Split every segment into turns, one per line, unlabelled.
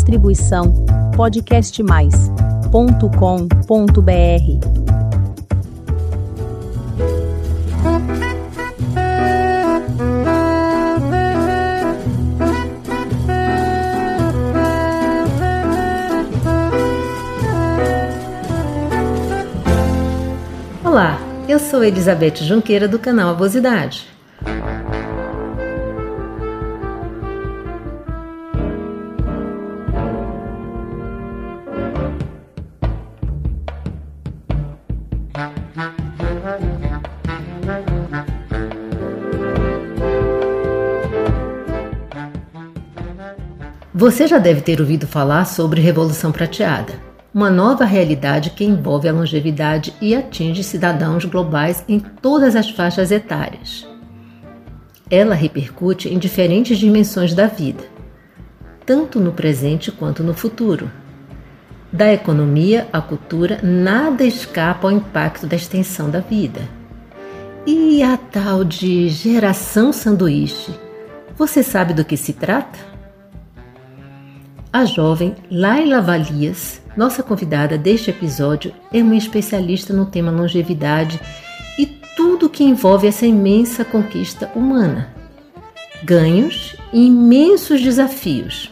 Distribuição podcastmais.com.br.
Olá, eu sou Elizabeth Junqueira do canal Avosidade. Você já deve ter ouvido falar sobre Revolução Prateada, uma nova realidade que envolve a longevidade e atinge cidadãos globais em todas as faixas etárias. Ela repercute em diferentes dimensões da vida, tanto no presente quanto no futuro. Da economia à cultura, nada escapa ao impacto da extensão da vida. E a tal de geração sanduíche? Você sabe do que se trata? A jovem Laila Valias, nossa convidada deste episódio, é uma especialista no tema longevidade e tudo que envolve essa imensa conquista humana. Ganhos e imensos desafios.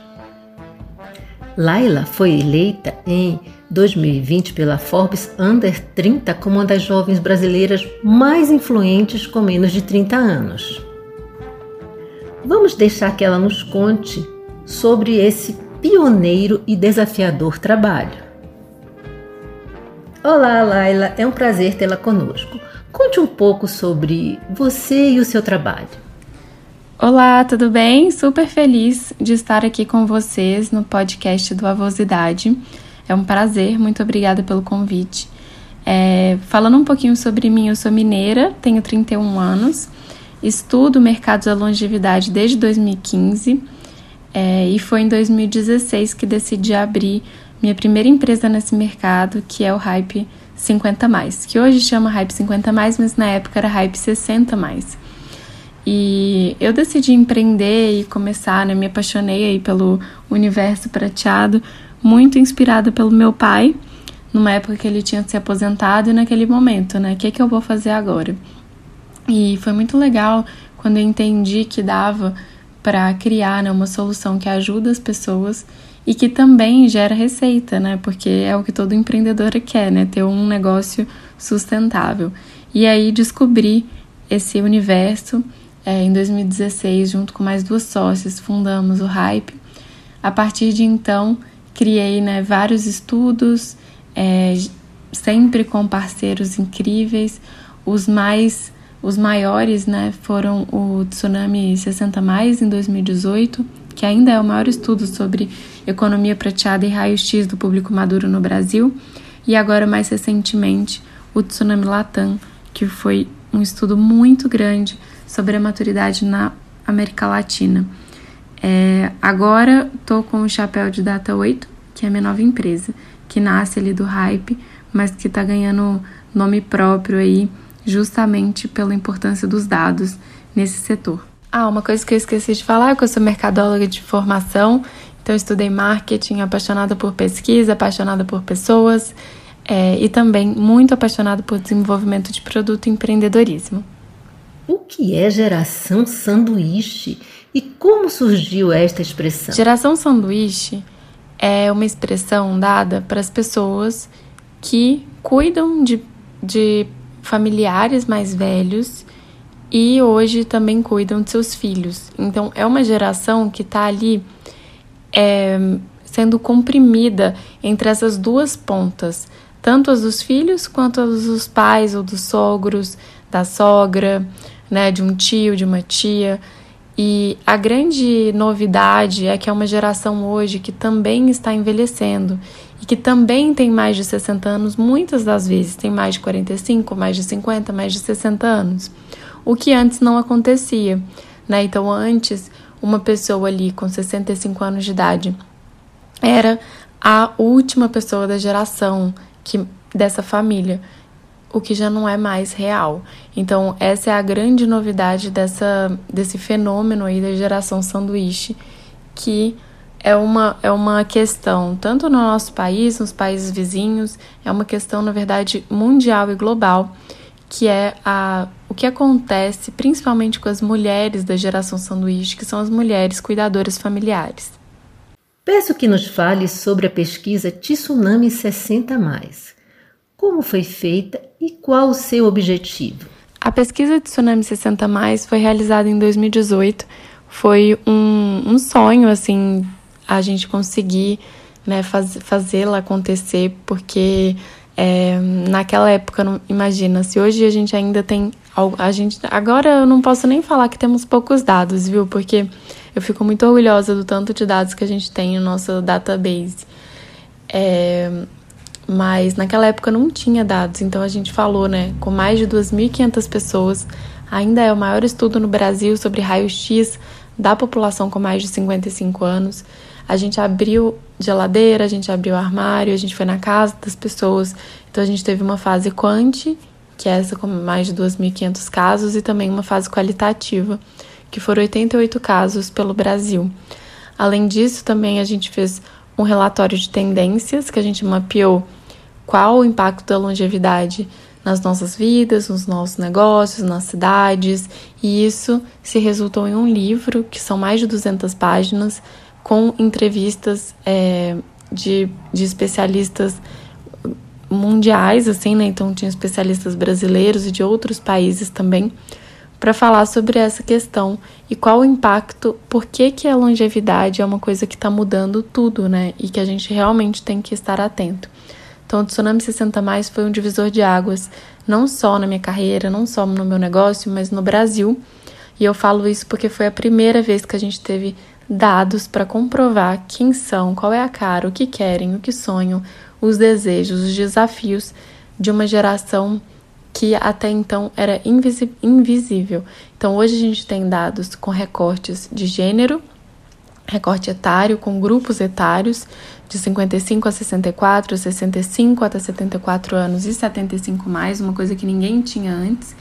Laila foi eleita em 2020 pela Forbes Under 30 como uma das jovens brasileiras mais influentes com menos de 30 anos. Vamos deixar que ela nos conte sobre esse pioneiro e desafiador trabalho. Olá, Laila, é um prazer tê-la conosco. Conte um pouco sobre você e o seu trabalho.
Olá, tudo bem? Super feliz de estar aqui com vocês no podcast do Avosidade. É um prazer, muito obrigada pelo convite. É, falando um pouquinho sobre mim, eu sou mineira, tenho 31 anos, estudo mercados da longevidade desde 2015 é, e foi em 2016 que decidi abrir minha primeira empresa nesse mercado, que é o Hype 50 mais, que hoje chama Hype 50 mais, mas na época era Hype 60 mais. E eu decidi empreender e começar, né? Me apaixonei aí pelo universo prateado, muito inspirada pelo meu pai, numa época que ele tinha se aposentado e naquele momento, né? O que, é que eu vou fazer agora? E foi muito legal quando eu entendi que dava para criar né, uma solução que ajuda as pessoas e que também gera receita, né? Porque é o que todo empreendedor quer, né? Ter um negócio sustentável. E aí descobri esse universo é, em 2016, junto com mais duas sócias, fundamos o Hype. A partir de então, criei né, vários estudos, é, sempre com parceiros incríveis, os mais os maiores né, foram o Tsunami 60 Mais em 2018, que ainda é o maior estudo sobre economia prateada e raio-x do público maduro no Brasil, e agora mais recentemente o Tsunami Latam, que foi um estudo muito grande sobre a maturidade na América Latina. É, agora estou com o chapéu de Data 8, que é a minha nova empresa, que nasce ali do hype, mas que está ganhando nome próprio aí justamente pela importância dos dados nesse setor. Ah, uma coisa que eu esqueci de falar é que eu sou mercadóloga de formação, então eu estudei marketing, apaixonada por pesquisa, apaixonada por pessoas é, e também muito apaixonada por desenvolvimento de produto e empreendedorismo.
Que é geração sanduíche e como surgiu esta expressão?
Geração sanduíche é uma expressão dada para as pessoas que cuidam de, de familiares mais velhos e hoje também cuidam de seus filhos. Então é uma geração que está ali é, sendo comprimida entre essas duas pontas, tanto as dos filhos quanto as dos pais ou dos sogros, da sogra, né, de um tio, de uma tia. E a grande novidade é que é uma geração hoje que também está envelhecendo e que também tem mais de 60 anos, muitas das vezes tem mais de 45, mais de 50, mais de 60 anos, o que antes não acontecia, né? Então, antes, uma pessoa ali com 65 anos de idade era a última pessoa da geração que dessa família, o que já não é mais real. Então, essa é a grande novidade dessa, desse fenômeno aí da geração sanduíche que é uma, é uma questão, tanto no nosso país, nos países vizinhos, é uma questão, na verdade, mundial e global, que é a, o que acontece principalmente com as mulheres da geração sanduíche, que são as mulheres cuidadoras familiares.
Peço que nos fale sobre a pesquisa Tsunami 60. Como foi feita e qual o seu objetivo?
A pesquisa Tsunami 60 foi realizada em 2018. Foi um, um sonho, assim, a gente conseguir né, faz, fazê-la acontecer, porque é, naquela época, não, imagina, se hoje a gente ainda tem. A gente, agora eu não posso nem falar que temos poucos dados, viu? Porque eu fico muito orgulhosa do tanto de dados que a gente tem no nosso database. É, mas naquela época não tinha dados, então a gente falou, né, com mais de 2.500 pessoas. Ainda é o maior estudo no Brasil sobre raio-x da população com mais de 55 anos. A gente abriu geladeira, a gente abriu armário, a gente foi na casa das pessoas. Então a gente teve uma fase quanti, que é essa com mais de 2.500 casos, e também uma fase qualitativa, que foram 88 casos pelo Brasil. Além disso, também a gente fez um relatório de tendências, que a gente mapeou qual o impacto da longevidade nas nossas vidas, nos nossos negócios, nas cidades, e isso se resultou em um livro que são mais de 200 páginas com entrevistas é, de, de especialistas mundiais, assim, né? Então tinha especialistas brasileiros e de outros países também para falar sobre essa questão e qual o impacto, por que, que a longevidade é uma coisa que está mudando tudo, né? E que a gente realmente tem que estar atento. Então, o Tsunami 60 Mais foi um divisor de águas, não só na minha carreira, não só no meu negócio, mas no Brasil. E eu falo isso porque foi a primeira vez que a gente teve dados para comprovar quem são, qual é a cara, o que querem, o que sonham, os desejos, os desafios de uma geração que até então era invisível. Então hoje a gente tem dados com recortes de gênero, recorte etário, com grupos etários de 55 a 64, 65 até 74 anos e 75 mais, uma coisa que ninguém tinha antes.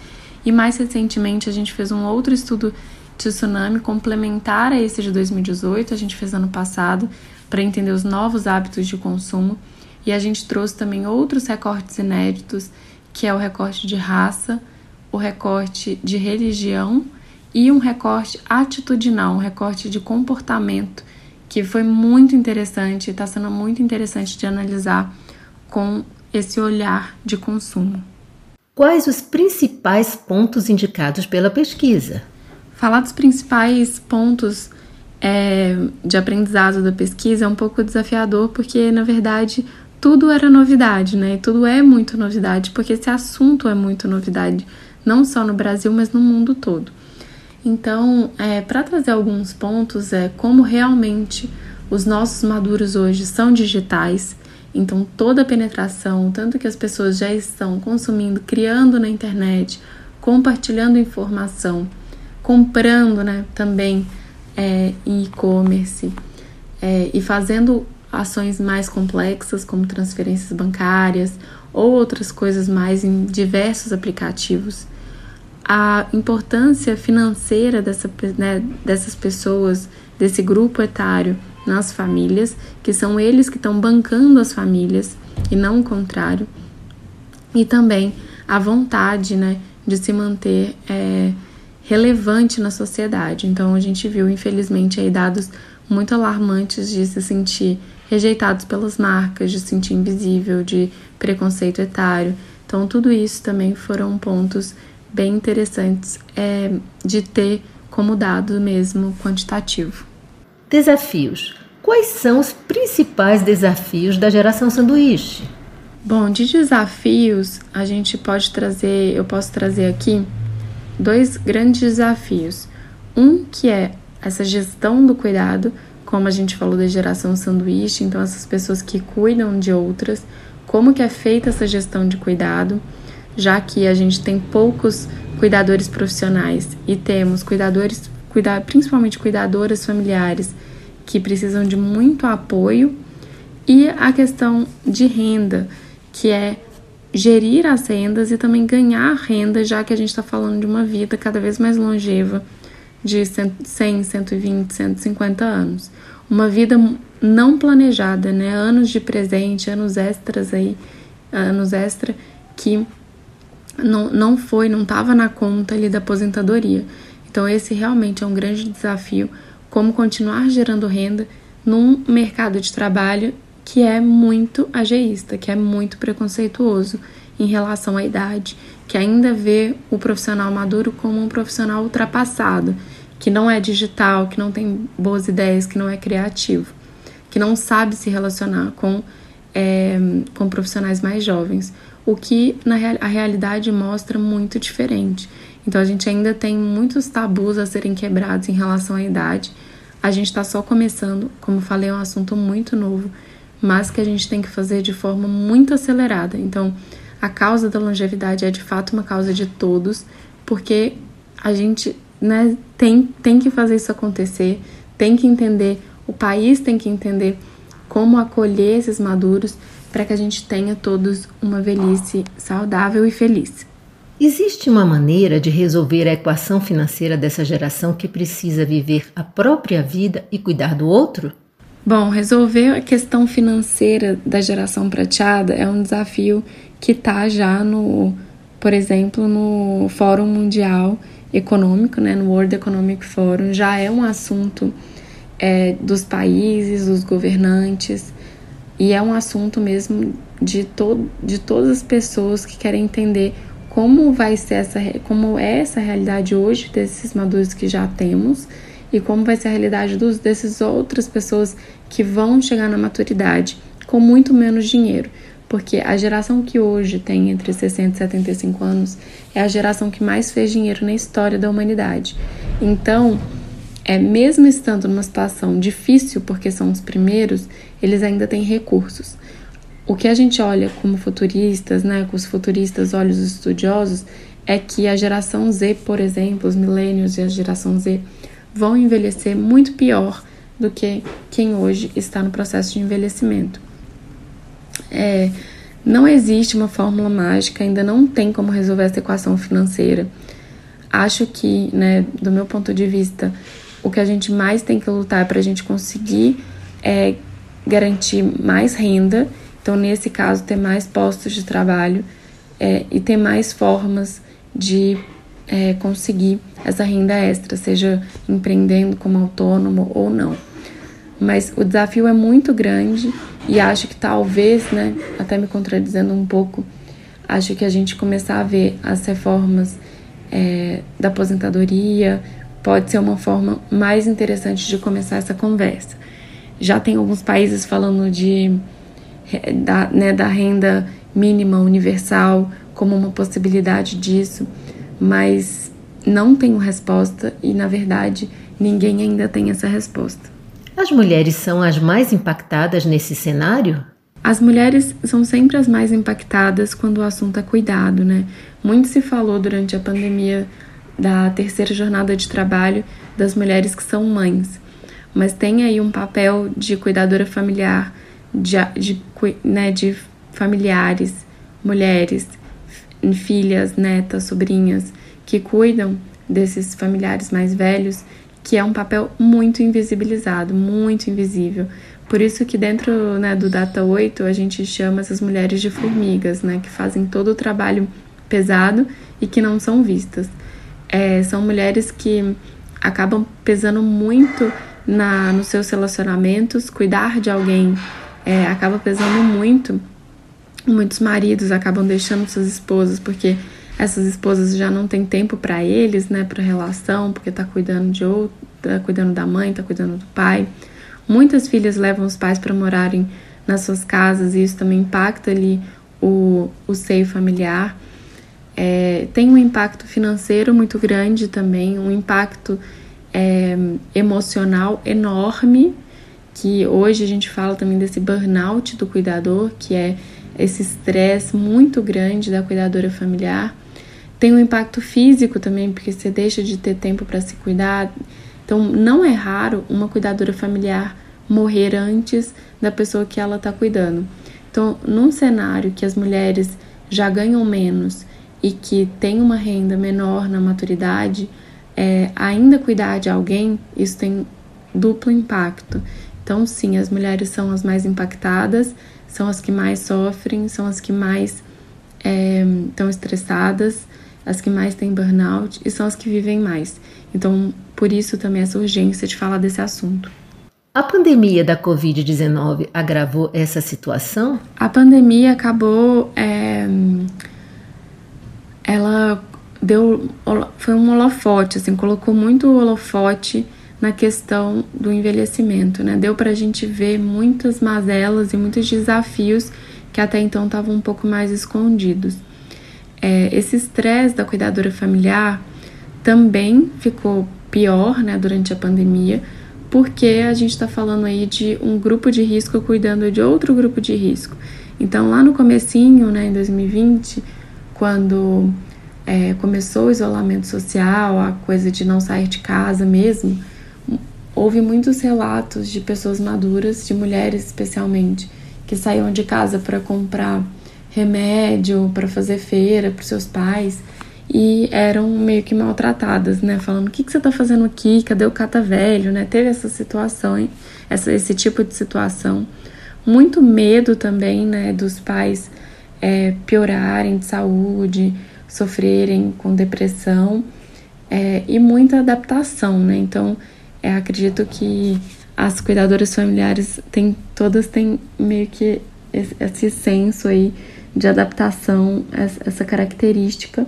E mais recentemente a gente fez um outro estudo Tsunami complementar a esse de 2018, a gente fez ano passado, para entender os novos hábitos de consumo. E a gente trouxe também outros recortes inéditos, que é o recorte de raça, o recorte de religião e um recorte atitudinal, um recorte de comportamento, que foi muito interessante, está sendo muito interessante de analisar com esse olhar de consumo.
Quais os principais pontos indicados pela pesquisa?
Falar dos principais pontos é, de aprendizado da pesquisa é um pouco desafiador, porque na verdade tudo era novidade, né? Tudo é muito novidade, porque esse assunto é muito novidade, não só no Brasil, mas no mundo todo. Então, é, para trazer alguns pontos, é como realmente os nossos maduros hoje são digitais. Então, toda a penetração, tanto que as pessoas já estão consumindo, criando na internet, compartilhando informação comprando né, também é, em e-commerce é, e fazendo ações mais complexas, como transferências bancárias ou outras coisas mais em diversos aplicativos. A importância financeira dessa, né, dessas pessoas, desse grupo etário nas famílias, que são eles que estão bancando as famílias e não o contrário. E também a vontade né, de se manter é, relevante na sociedade. Então a gente viu, infelizmente, aí dados muito alarmantes de se sentir rejeitados pelas marcas, de se sentir invisível, de preconceito etário. Então tudo isso também foram pontos bem interessantes é, de ter como dado mesmo quantitativo.
Desafios. Quais são os principais desafios da geração sanduíche?
Bom, de desafios a gente pode trazer, eu posso trazer aqui dois grandes desafios. Um que é essa gestão do cuidado, como a gente falou da geração sanduíche, então essas pessoas que cuidam de outras, como que é feita essa gestão de cuidado, já que a gente tem poucos cuidadores profissionais e temos cuidadores, cuida, principalmente cuidadoras familiares que precisam de muito apoio, e a questão de renda, que é gerir as rendas e também ganhar renda, já que a gente está falando de uma vida cada vez mais longeva, de 100, 120, 150 anos. Uma vida não planejada, né? Anos de presente, anos extras aí, anos extra que não, não foi, não estava na conta ali da aposentadoria. Então esse realmente é um grande desafio, como continuar gerando renda num mercado de trabalho que é muito ageísta, que é muito preconceituoso em relação à idade, que ainda vê o profissional maduro como um profissional ultrapassado, que não é digital, que não tem boas ideias, que não é criativo, que não sabe se relacionar com, é, com profissionais mais jovens, o que na a realidade mostra muito diferente. Então a gente ainda tem muitos tabus a serem quebrados em relação à idade. A gente está só começando, como falei, é um assunto muito novo, mas que a gente tem que fazer de forma muito acelerada. Então, a causa da longevidade é de fato uma causa de todos, porque a gente né, tem, tem que fazer isso acontecer, tem que entender, o país tem que entender como acolher esses maduros para que a gente tenha todos uma velhice saudável e feliz.
Existe uma maneira de resolver a equação financeira dessa geração que precisa viver a própria vida e cuidar do outro?
Bom, resolver a questão financeira da geração prateada é um desafio que está já no, por exemplo, no Fórum Mundial Econômico, né, no World Economic Forum, já é um assunto é, dos países, dos governantes, e é um assunto mesmo de, to de todas as pessoas que querem entender como vai ser essa, como é essa realidade hoje desses maduros que já temos e como vai ser a realidade dos, dessas outras pessoas que vão chegar na maturidade com muito menos dinheiro porque a geração que hoje tem entre 60 e 75 anos é a geração que mais fez dinheiro na história da humanidade. Então, é mesmo estando numa situação difícil, porque são os primeiros, eles ainda têm recursos. O que a gente olha como futuristas, né, com os futuristas olhos estudiosos, é que a geração Z, por exemplo, os milênios e a geração Z vão envelhecer muito pior do que quem hoje está no processo de envelhecimento. É, não existe uma fórmula mágica, ainda não tem como resolver essa equação financeira. Acho que, né, do meu ponto de vista, o que a gente mais tem que lutar é para a gente conseguir é, garantir mais renda. Então, nesse caso, ter mais postos de trabalho é, e ter mais formas de é, conseguir essa renda extra, seja empreendendo como autônomo ou não. Mas o desafio é muito grande e acho que talvez, né, até me contradizendo um pouco, acho que a gente começar a ver as reformas é, da aposentadoria pode ser uma forma mais interessante de começar essa conversa. Já tem alguns países falando de da, né, da renda mínima universal como uma possibilidade disso, mas não tenho resposta e, na verdade, ninguém ainda tem essa resposta.
As mulheres são as mais impactadas nesse cenário?
As mulheres são sempre as mais impactadas quando o assunto é cuidado, né? Muito se falou durante a pandemia da terceira jornada de trabalho das mulheres que são mães, mas tem aí um papel de cuidadora familiar, de, de, né, de familiares, mulheres, filhas, netas, sobrinhas, que cuidam desses familiares mais velhos que é um papel muito invisibilizado, muito invisível. Por isso que dentro né, do Data 8 a gente chama essas mulheres de formigas, né, que fazem todo o trabalho pesado e que não são vistas. É, são mulheres que acabam pesando muito na, nos seus relacionamentos, cuidar de alguém é, acaba pesando muito. Muitos maridos acabam deixando suas esposas porque essas esposas já não têm tempo para eles, né, para relação, porque tá cuidando de outro, tá cuidando da mãe, tá cuidando do pai. Muitas filhas levam os pais para morarem nas suas casas e isso também impacta ali o, o seio familiar. É, tem um impacto financeiro muito grande também, um impacto é, emocional enorme, que hoje a gente fala também desse burnout do cuidador, que é esse estresse muito grande da cuidadora familiar. Tem um impacto físico também, porque você deixa de ter tempo para se cuidar. Então, não é raro uma cuidadora familiar morrer antes da pessoa que ela está cuidando. Então, num cenário que as mulheres já ganham menos e que tem uma renda menor na maturidade, é, ainda cuidar de alguém, isso tem duplo impacto. Então, sim, as mulheres são as mais impactadas, são as que mais sofrem, são as que mais estão é, estressadas, as que mais têm burnout e são as que vivem mais. Então, por isso também essa urgência de falar desse assunto.
A pandemia da Covid-19 agravou essa situação?
A pandemia acabou. É, ela deu. Foi um holofote, assim, colocou muito holofote na questão do envelhecimento, né? Deu para a gente ver muitas mazelas e muitos desafios que até então estavam um pouco mais escondidos. É, esse estresse da cuidadora familiar também ficou pior, né, durante a pandemia, porque a gente está falando aí de um grupo de risco cuidando de outro grupo de risco. Então, lá no comecinho, né, em 2020, quando é, começou o isolamento social, a coisa de não sair de casa mesmo, houve muitos relatos de pessoas maduras, de mulheres especialmente, que saíam de casa para comprar remédio, para fazer feira para seus pais e eram meio que maltratadas, né? Falando: o que, que você está fazendo aqui? Cadê o cata velho? Né? Teve essa situação, essa, esse tipo de situação. Muito medo também, né? Dos pais é, piorarem de saúde, sofrerem com depressão é, e muita adaptação, né? Então, é, acredito que as cuidadoras familiares têm, todas têm meio que esse, esse senso aí de adaptação, essa característica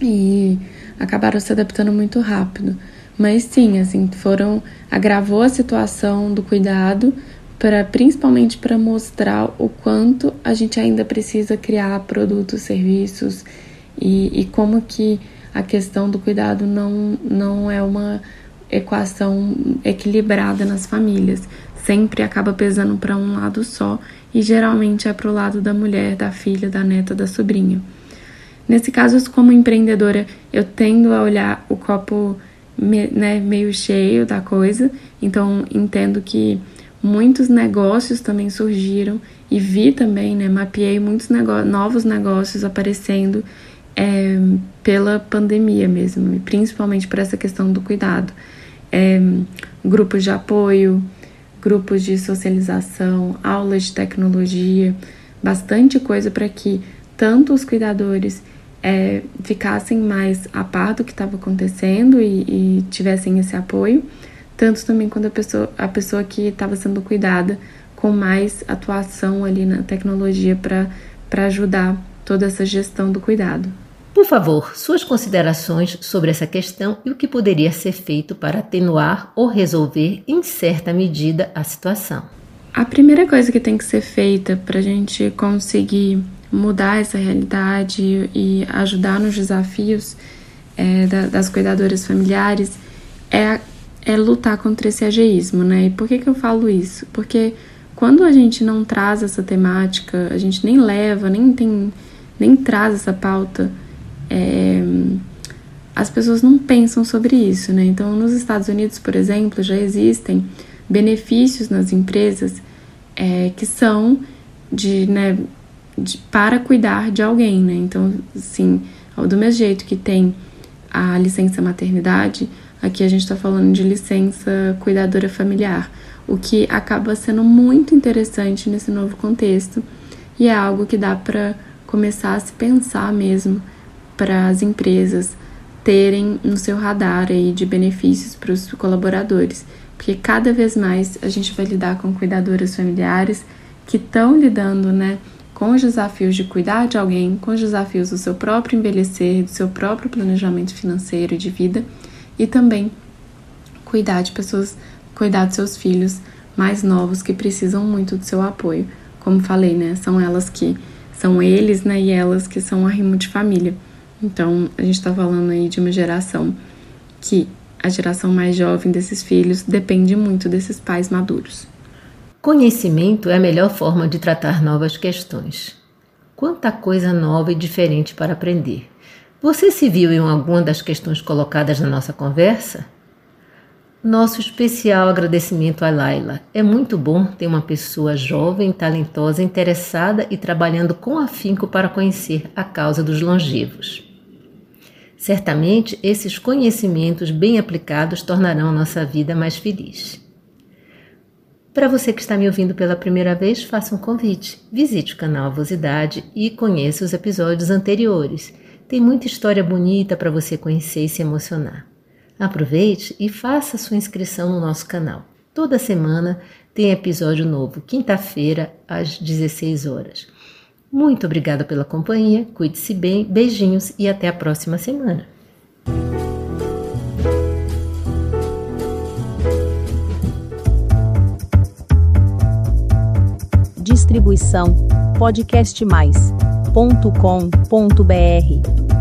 e acabaram se adaptando muito rápido. Mas sim, assim, foram agravou a situação do cuidado para principalmente para mostrar o quanto a gente ainda precisa criar produtos, serviços e, e como que a questão do cuidado não, não é uma equação equilibrada nas famílias. Sempre acaba pesando para um lado só e geralmente é para o lado da mulher, da filha, da neta, da sobrinha. Nesse caso, como empreendedora, eu tendo a olhar o copo né, meio cheio da coisa, então entendo que muitos negócios também surgiram e vi também, né, mapeei muitos negócios, novos negócios aparecendo é, pela pandemia mesmo, principalmente por essa questão do cuidado. É, grupos de apoio, grupos de socialização, aulas de tecnologia, bastante coisa para que tanto os cuidadores é, ficassem mais a par do que estava acontecendo e, e, tivessem esse apoio, tanto também quando a pessoa, a pessoa que estava sendo cuidada com mais atuação ali na tecnologia para ajudar toda essa gestão do cuidado.
Por favor, suas considerações sobre essa questão e o que poderia ser feito para atenuar ou resolver em certa medida a situação.
A primeira coisa que tem que ser feita para a gente conseguir mudar essa realidade e ajudar nos desafios é, das cuidadoras familiares é, é lutar contra esse ageísmo, né? E por que, que eu falo isso? Porque quando a gente não traz essa temática, a gente nem leva, nem tem, nem traz essa pauta é, as pessoas não pensam sobre isso, né? Então, nos Estados Unidos, por exemplo, já existem benefícios nas empresas é, que são de, né, de, para cuidar de alguém, né? Então, assim, do mesmo jeito que tem a licença maternidade, aqui a gente está falando de licença cuidadora familiar, o que acaba sendo muito interessante nesse novo contexto e é algo que dá para começar a se pensar mesmo para as empresas terem no seu radar aí de benefícios para os colaboradores, porque cada vez mais a gente vai lidar com cuidadoras familiares que estão lidando, né, com os desafios de cuidar de alguém, com os desafios do seu próprio envelhecer, do seu próprio planejamento financeiro e de vida, e também cuidar de pessoas, cuidar dos seus filhos mais novos que precisam muito do seu apoio. Como falei, né, são elas que são eles, né, e elas que são o arrimo de família. Então, a gente está falando aí de uma geração que a geração mais jovem desses filhos depende muito desses pais maduros.
Conhecimento é a melhor forma de tratar novas questões. Quanta coisa nova e diferente para aprender. Você se viu em alguma das questões colocadas na nossa conversa? Nosso especial agradecimento a Laila. É muito bom ter uma pessoa jovem, talentosa, interessada e trabalhando com afinco para conhecer a causa dos longevos. Certamente, esses conhecimentos bem aplicados tornarão nossa vida mais feliz. Para você que está me ouvindo pela primeira vez, faça um convite. Visite o canal Avosidade e conheça os episódios anteriores. Tem muita história bonita para você conhecer e se emocionar. Aproveite e faça sua inscrição no nosso canal. Toda semana tem episódio novo, quinta-feira, às 16 horas. Muito obrigada pela companhia, cuide-se bem, beijinhos e até a próxima semana.
Distribuição podcastmais.com.br